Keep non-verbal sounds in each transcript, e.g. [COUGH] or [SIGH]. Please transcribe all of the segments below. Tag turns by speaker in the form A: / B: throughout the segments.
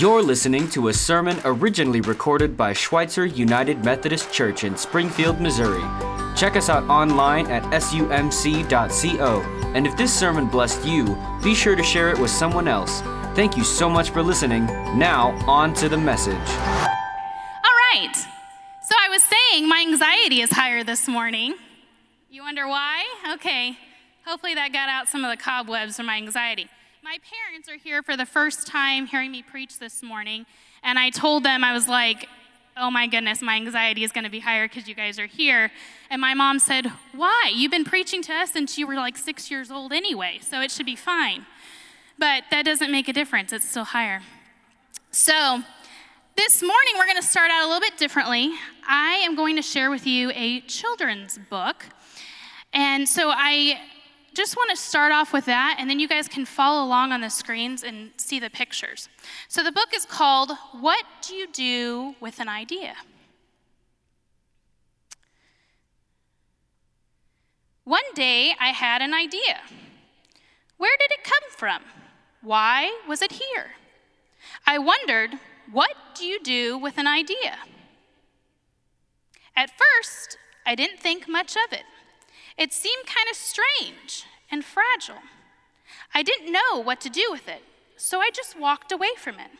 A: You're listening to a sermon originally recorded by Schweitzer United Methodist Church in Springfield, Missouri. Check us out online at sumc.co. And if this sermon blessed you, be sure to share it with someone else. Thank you so much for listening. Now, on to the message.
B: All right. So I was saying my anxiety is higher this morning. You wonder why? Okay. Hopefully that got out some of the cobwebs from my anxiety. My parents are here for the first time hearing me preach this morning, and I told them, I was like, oh my goodness, my anxiety is going to be higher because you guys are here. And my mom said, why? You've been preaching to us since you were like six years old anyway, so it should be fine. But that doesn't make a difference, it's still higher. So, this morning we're going to start out a little bit differently. I am going to share with you a children's book. And so I just want to start off with that, and then you guys can follow along on the screens and see the pictures. So the book is called What Do You Do with an Idea? One day I had an idea. Where did it come from? Why was it here? I wondered, what do you do with an idea? At first, I didn't think much of it. It seemed kind of strange and fragile. I didn't know what to do with it, so I just walked away from it.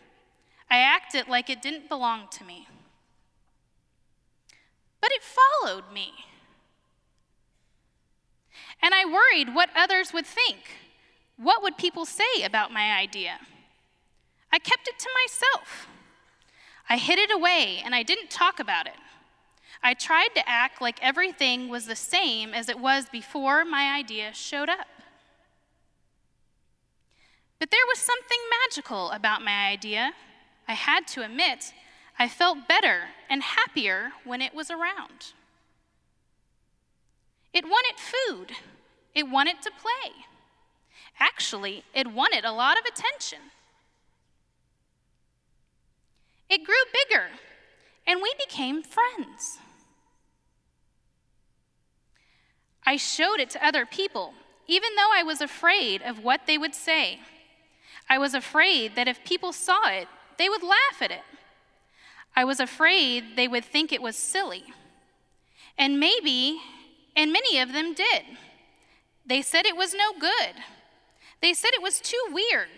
B: I acted like it didn't belong to me. But it followed me. And I worried what others would think. What would people say about my idea? I kept it to myself. I hid it away and I didn't talk about it. I tried to act like everything was the same as it was before my idea showed up. But there was something magical about my idea. I had to admit, I felt better and happier when it was around. It wanted food, it wanted to play. Actually, it wanted a lot of attention. It grew bigger, and we became friends. I showed it to other people, even though I was afraid of what they would say. I was afraid that if people saw it, they would laugh at it. I was afraid they would think it was silly. And maybe, and many of them did. They said it was no good. They said it was too weird.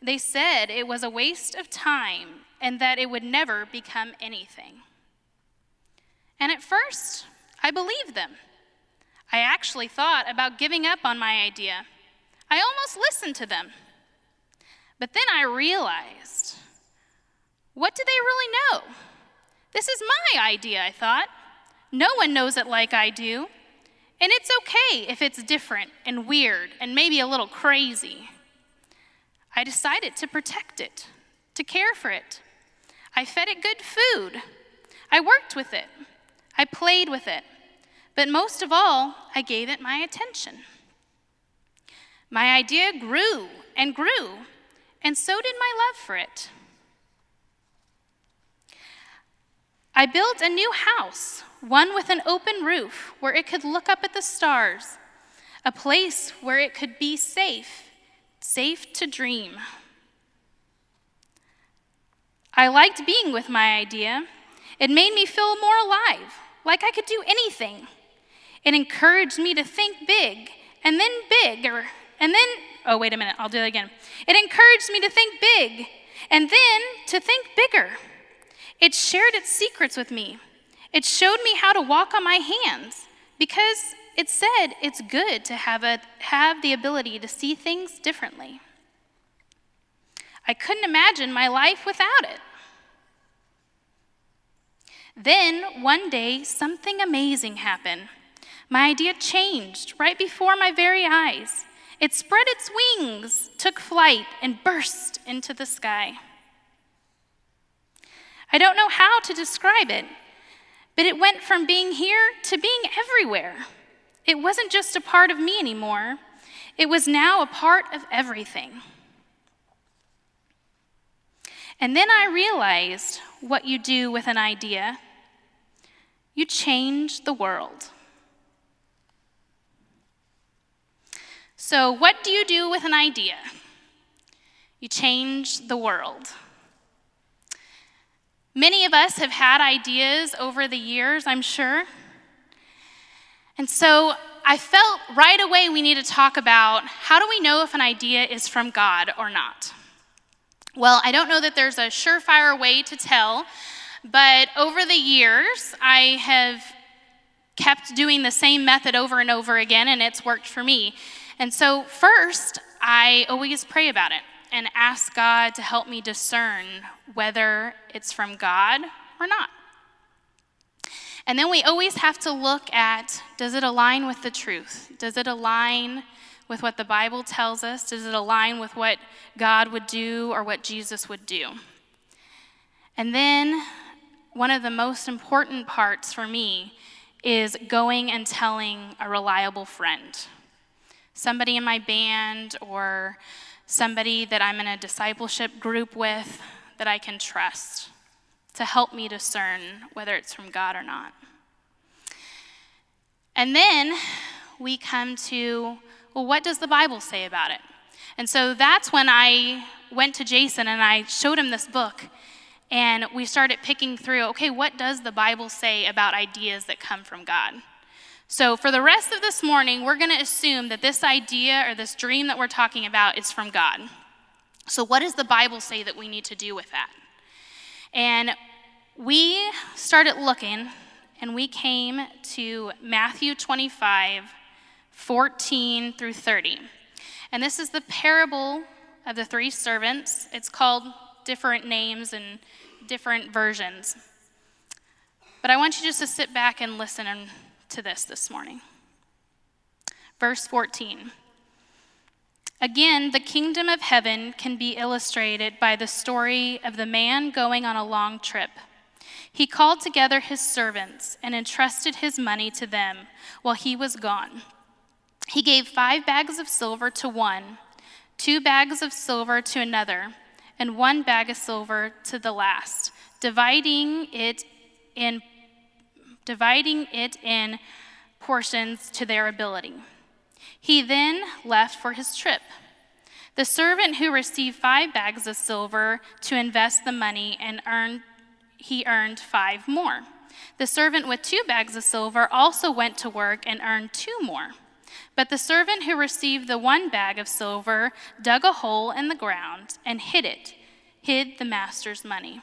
B: They said it was a waste of time and that it would never become anything. And at first, I believed them. I actually thought about giving up on my idea. I almost listened to them. But then I realized what do they really know? This is my idea, I thought. No one knows it like I do. And it's okay if it's different and weird and maybe a little crazy. I decided to protect it, to care for it. I fed it good food. I worked with it. I played with it. But most of all, I gave it my attention. My idea grew and grew, and so did my love for it. I built a new house, one with an open roof where it could look up at the stars, a place where it could be safe, safe to dream. I liked being with my idea. It made me feel more alive, like I could do anything. It encouraged me to think big and then bigger and then, oh, wait a minute, I'll do that again. It encouraged me to think big and then to think bigger. It shared its secrets with me. It showed me how to walk on my hands because it said it's good to have, a, have the ability to see things differently. I couldn't imagine my life without it. Then, one day, something amazing happened. My idea changed right before my very eyes. It spread its wings, took flight, and burst into the sky. I don't know how to describe it, but it went from being here to being everywhere. It wasn't just a part of me anymore, it was now a part of everything. And then I realized what you do with an idea you change the world. So, what do you do with an idea? You change the world. Many of us have had ideas over the years, I'm sure. And so I felt right away we need to talk about how do we know if an idea is from God or not? Well, I don't know that there's a surefire way to tell, but over the years, I have kept doing the same method over and over again, and it's worked for me. And so, first, I always pray about it and ask God to help me discern whether it's from God or not. And then we always have to look at does it align with the truth? Does it align with what the Bible tells us? Does it align with what God would do or what Jesus would do? And then one of the most important parts for me is going and telling a reliable friend. Somebody in my band or somebody that I'm in a discipleship group with that I can trust to help me discern whether it's from God or not. And then we come to, well, what does the Bible say about it? And so that's when I went to Jason and I showed him this book. And we started picking through okay, what does the Bible say about ideas that come from God? So, for the rest of this morning, we're going to assume that this idea or this dream that we're talking about is from God. So, what does the Bible say that we need to do with that? And we started looking and we came to Matthew 25, 14 through 30. And this is the parable of the three servants. It's called different names and different versions. But I want you just to sit back and listen and to this this morning. Verse 14. Again, the kingdom of heaven can be illustrated by the story of the man going on a long trip. He called together his servants and entrusted his money to them while he was gone. He gave five bags of silver to one, two bags of silver to another, and one bag of silver to the last, dividing it in dividing it in portions to their ability. He then left for his trip. The servant who received five bags of silver to invest the money and earned, he earned five more. The servant with two bags of silver also went to work and earned two more. But the servant who received the one bag of silver dug a hole in the ground and hid it, hid the master's money.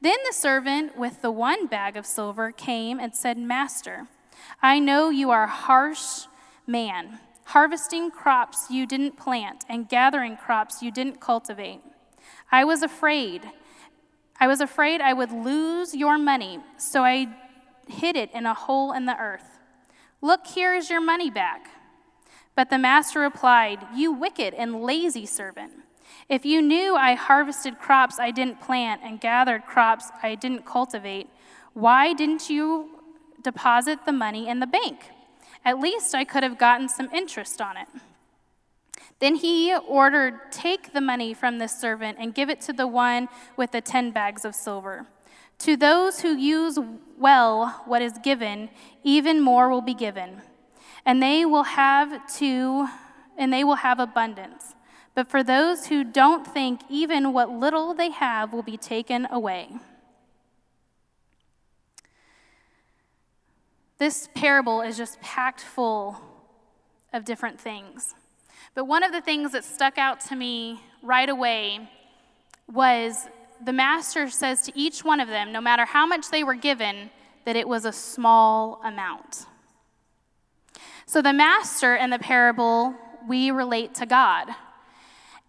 B: Then the servant with the one bag of silver came and said, Master, I know you are a harsh man, harvesting crops you didn't plant and gathering crops you didn't cultivate. I was afraid. I was afraid I would lose your money, so I hid it in a hole in the earth. Look, here is your money back. But the master replied, You wicked and lazy servant. If you knew I harvested crops I didn't plant and gathered crops I didn't cultivate, why didn't you deposit the money in the bank? At least I could have gotten some interest on it. Then he ordered, Take the money from this servant and give it to the one with the ten bags of silver. To those who use well what is given, even more will be given, and they will have to, and they will have abundance. But for those who don't think, even what little they have will be taken away. This parable is just packed full of different things. But one of the things that stuck out to me right away was the master says to each one of them, no matter how much they were given, that it was a small amount. So the master in the parable, we relate to God.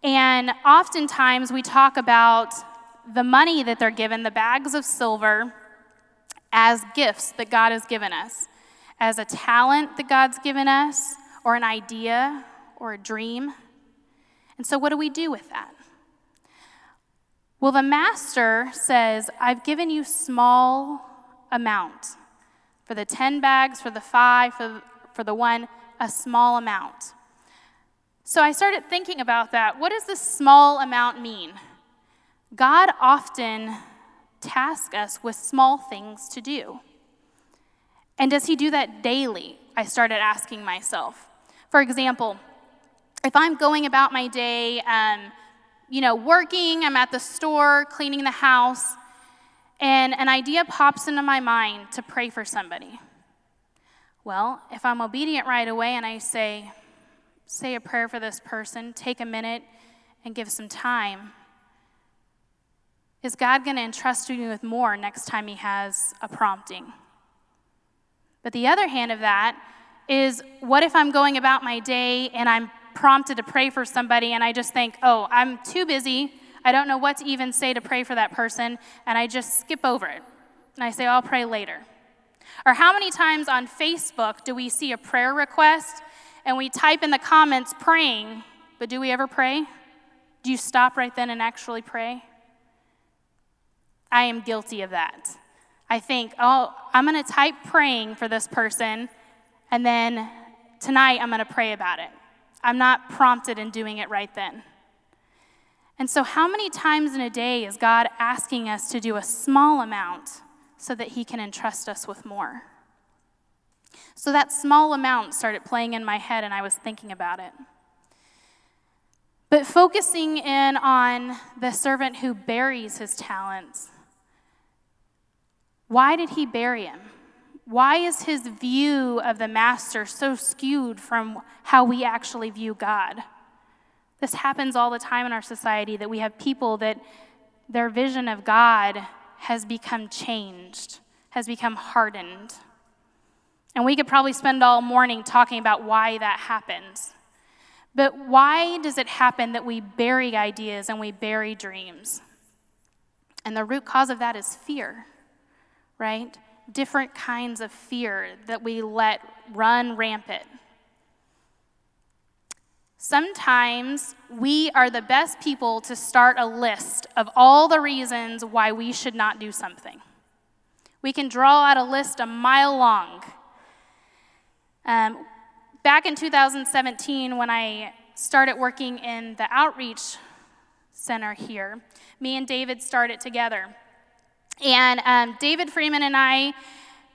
B: And oftentimes we talk about the money that they're given, the bags of silver, as gifts that God has given us, as a talent that God's given us, or an idea or a dream. And so, what do we do with that? Well, the master says, I've given you small amount. For the 10 bags, for the five, for, for the one, a small amount. So I started thinking about that. What does this small amount mean? God often tasks us with small things to do. And does he do that daily? I started asking myself. For example, if I'm going about my day, um, you know, working, I'm at the store, cleaning the house, and an idea pops into my mind to pray for somebody. Well, if I'm obedient right away and I say, say a prayer for this person, take a minute and give some time, is God going to entrust you with more next time He has a prompting? But the other hand of that is what if I'm going about my day and I'm prompted to pray for somebody and I just think, oh, I'm too busy. I don't know what to even say to pray for that person, and I just skip over it. And I say, I'll pray later. Or how many times on Facebook do we see a prayer request and we type in the comments praying, but do we ever pray? Do you stop right then and actually pray? I am guilty of that. I think, oh, I'm going to type praying for this person, and then tonight I'm going to pray about it. I'm not prompted in doing it right then. And so, how many times in a day is God asking us to do a small amount so that He can entrust us with more? So, that small amount started playing in my head, and I was thinking about it. But focusing in on the servant who buries his talents, why did he bury him? Why is his view of the master so skewed from how we actually view God? This happens all the time in our society that we have people that their vision of God has become changed, has become hardened. And we could probably spend all morning talking about why that happens. But why does it happen that we bury ideas and we bury dreams? And the root cause of that is fear, right? Different kinds of fear that we let run rampant. Sometimes we are the best people to start a list of all the reasons why we should not do something. We can draw out a list a mile long. Um, back in 2017, when I started working in the outreach center here, me and David started together. And um, David Freeman and I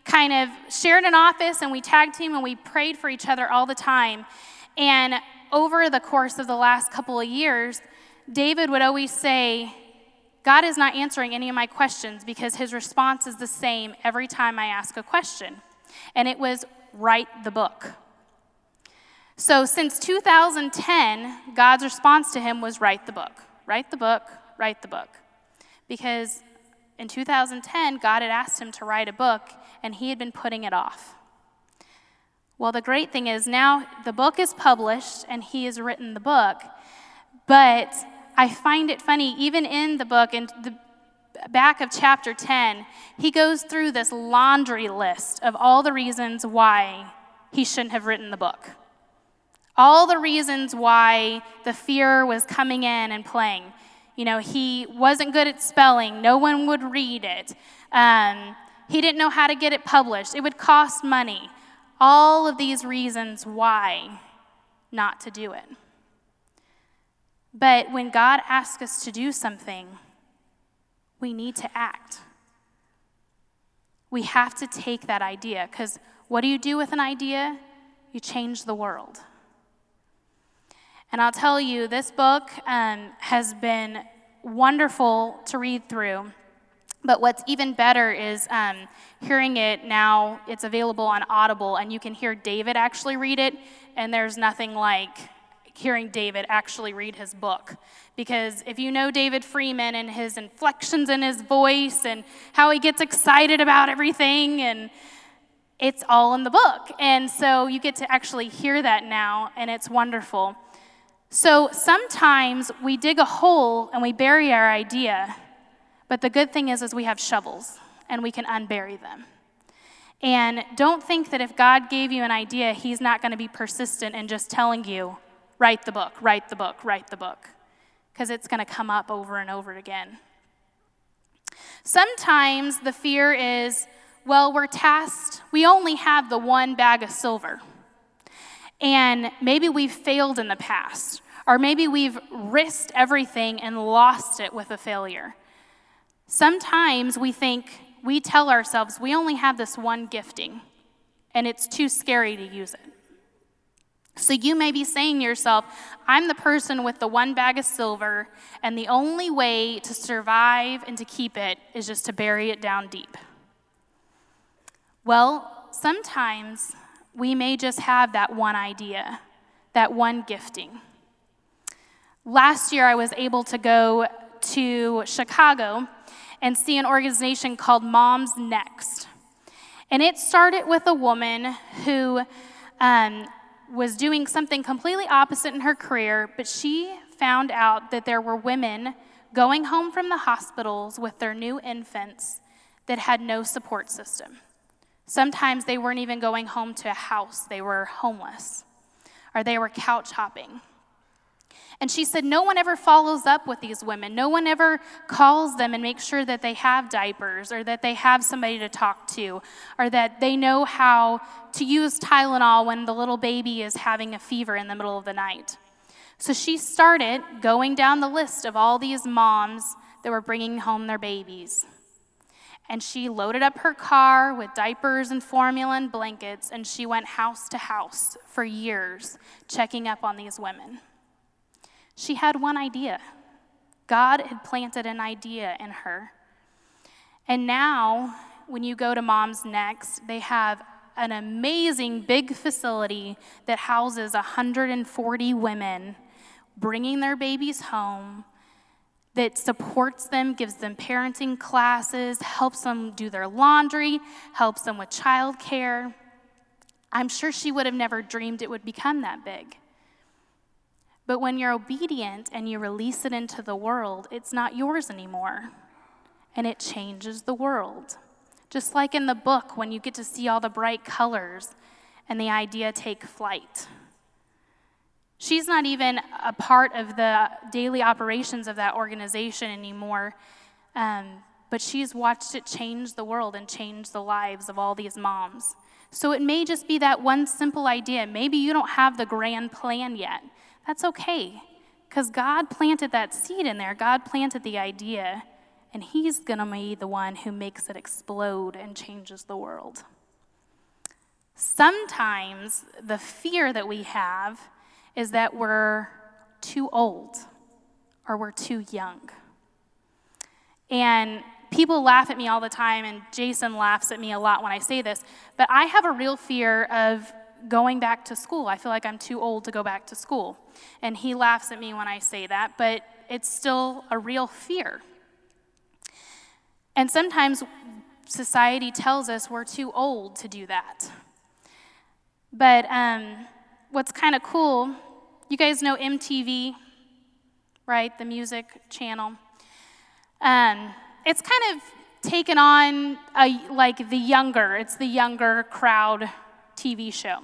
B: kind of shared an office and we tag team and we prayed for each other all the time. And over the course of the last couple of years, David would always say, God is not answering any of my questions because his response is the same every time I ask a question. And it was, write the book. So since 2010, God's response to him was, write the book, write the book, write the book. Because in 2010, God had asked him to write a book, and he had been putting it off. Well, the great thing is now the book is published and he has written the book. But I find it funny, even in the book, in the back of chapter 10, he goes through this laundry list of all the reasons why he shouldn't have written the book. All the reasons why the fear was coming in and playing. You know, he wasn't good at spelling, no one would read it. Um, he didn't know how to get it published, it would cost money all of these reasons why not to do it. But when God asks us to do something, we need to act. We have to take that idea because what do you do with an idea? You change the world. And I'll tell you, this book um, has been wonderful to read through. But what's even better is um, hearing it now, it's available on Audible, and you can hear David actually read it, and there's nothing like hearing David actually read his book. Because if you know David Freeman and his inflections in his voice and how he gets excited about everything, and it's all in the book. And so you get to actually hear that now, and it's wonderful. So sometimes we dig a hole and we bury our idea, but the good thing is, is we have shovels and we can unbury them. And don't think that if God gave you an idea, He's not going to be persistent in just telling you, write the book, write the book, write the book, because it's going to come up over and over again. Sometimes the fear is, well, we're tasked, we only have the one bag of silver. And maybe we've failed in the past, or maybe we've risked everything and lost it with a failure. Sometimes we think, we tell ourselves we only have this one gifting, and it's too scary to use it. So you may be saying to yourself, I'm the person with the one bag of silver, and the only way to survive and to keep it is just to bury it down deep. Well, sometimes we may just have that one idea, that one gifting. Last year, I was able to go to Chicago and see an organization called Moms Next. And it started with a woman who um, was doing something completely opposite in her career, but she found out that there were women going home from the hospitals with their new infants that had no support system. Sometimes they weren't even going home to a house, they were homeless, or they were couch hopping. And she said, No one ever follows up with these women. No one ever calls them and makes sure that they have diapers or that they have somebody to talk to or that they know how to use Tylenol when the little baby is having a fever in the middle of the night. So she started going down the list of all these moms that were bringing home their babies. And she loaded up her car with diapers and formula and blankets, and she went house to house for years checking up on these women. She had one idea. God had planted an idea in her. And now, when you go to Moms Next, they have an amazing big facility that houses 140 women bringing their babies home, that supports them, gives them parenting classes, helps them do their laundry, helps them with childcare. I'm sure she would have never dreamed it would become that big. But when you're obedient and you release it into the world, it's not yours anymore. And it changes the world. Just like in the book, when you get to see all the bright colors and the idea take flight. She's not even a part of the daily operations of that organization anymore, um, but she's watched it change the world and change the lives of all these moms. So it may just be that one simple idea. Maybe you don't have the grand plan yet. That's okay, because God planted that seed in there. God planted the idea, and He's going to be the one who makes it explode and changes the world. Sometimes the fear that we have is that we're too old or we're too young. And people laugh at me all the time, and Jason laughs at me a lot when I say this, but I have a real fear of going back to school. I feel like I'm too old to go back to school. And he laughs at me when I say that, but it's still a real fear. And sometimes society tells us we're too old to do that. But um, what's kind of cool, you guys know MTV, right? The music channel. Um, it's kind of taken on a, like the younger, it's the younger crowd TV show.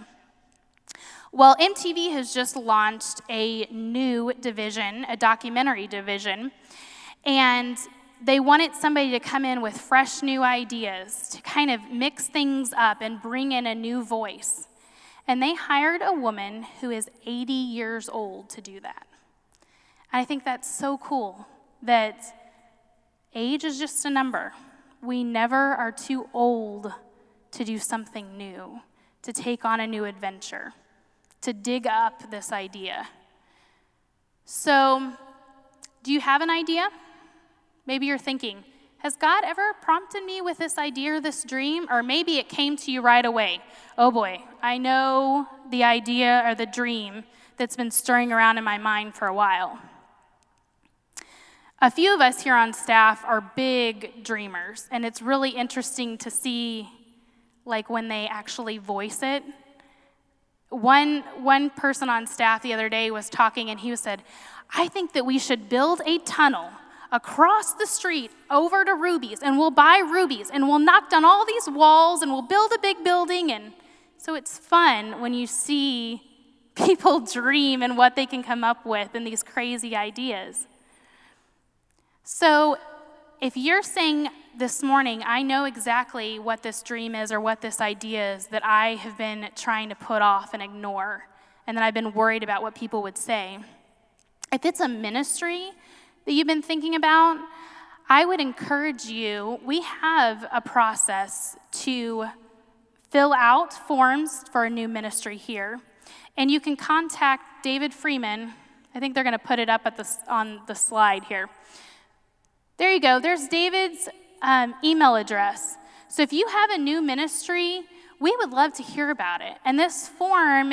B: Well, MTV has just launched a new division, a documentary division, and they wanted somebody to come in with fresh new ideas to kind of mix things up and bring in a new voice. And they hired a woman who is 80 years old to do that. I think that's so cool that age is just a number. We never are too old to do something new, to take on a new adventure to dig up this idea. So, do you have an idea? Maybe you're thinking, has God ever prompted me with this idea or this dream? Or maybe it came to you right away. Oh boy, I know the idea or the dream that's been stirring around in my mind for a while. A few of us here on staff are big dreamers, and it's really interesting to see like when they actually voice it. One, one person on staff the other day was talking, and he said, I think that we should build a tunnel across the street over to Ruby's, and we'll buy Ruby's, and we'll knock down all these walls, and we'll build a big building. And so it's fun when you see [LAUGHS] people dream and what they can come up with and these crazy ideas. So if you're saying this morning, I know exactly what this dream is or what this idea is that I have been trying to put off and ignore, and that I've been worried about what people would say. If it's a ministry that you've been thinking about, I would encourage you. We have a process to fill out forms for a new ministry here, and you can contact David Freeman. I think they're going to put it up the, on the slide here. There you go. There's David's um, email address. So if you have a new ministry, we would love to hear about it. And this form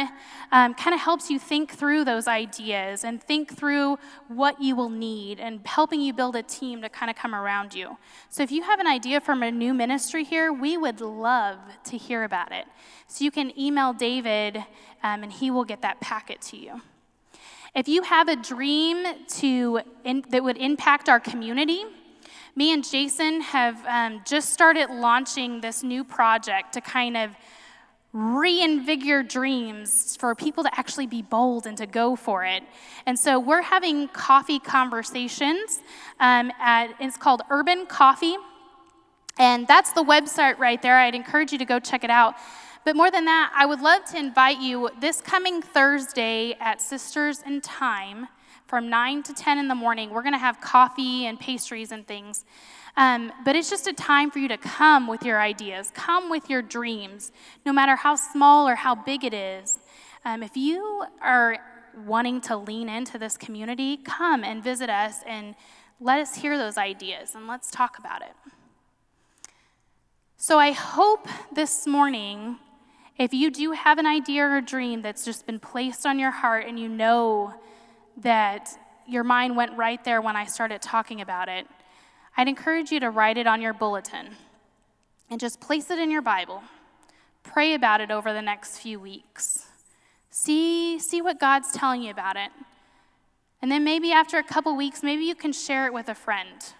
B: um, kind of helps you think through those ideas and think through what you will need and helping you build a team to kind of come around you. So if you have an idea from a new ministry here, we would love to hear about it. So you can email David um, and he will get that packet to you. If you have a dream to in, that would impact our community, me and Jason have um, just started launching this new project to kind of reinvigorate dreams for people to actually be bold and to go for it. And so we're having coffee conversations. Um, at, it's called Urban Coffee. And that's the website right there. I'd encourage you to go check it out. But more than that, I would love to invite you this coming Thursday at Sisters in Thyme from 9 to 10 in the morning. We're going to have coffee and pastries and things. Um, but it's just a time for you to come with your ideas, come with your dreams, no matter how small or how big it is. Um, if you are wanting to lean into this community, come and visit us and let us hear those ideas and let's talk about it. So I hope this morning, if you do have an idea or a dream that's just been placed on your heart and you know that your mind went right there when I started talking about it, I'd encourage you to write it on your bulletin and just place it in your Bible. Pray about it over the next few weeks. See, see what God's telling you about it. And then maybe after a couple weeks, maybe you can share it with a friend,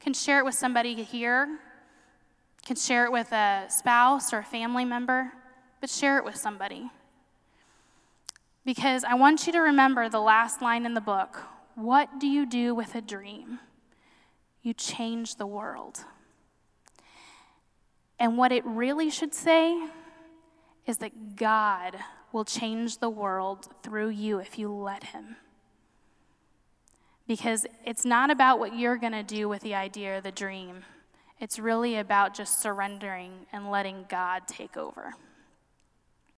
B: can share it with somebody here, can share it with a spouse or a family member, but share it with somebody. Because I want you to remember the last line in the book What do you do with a dream? You change the world. And what it really should say is that God will change the world through you if you let Him. Because it's not about what you're going to do with the idea or the dream, it's really about just surrendering and letting God take over.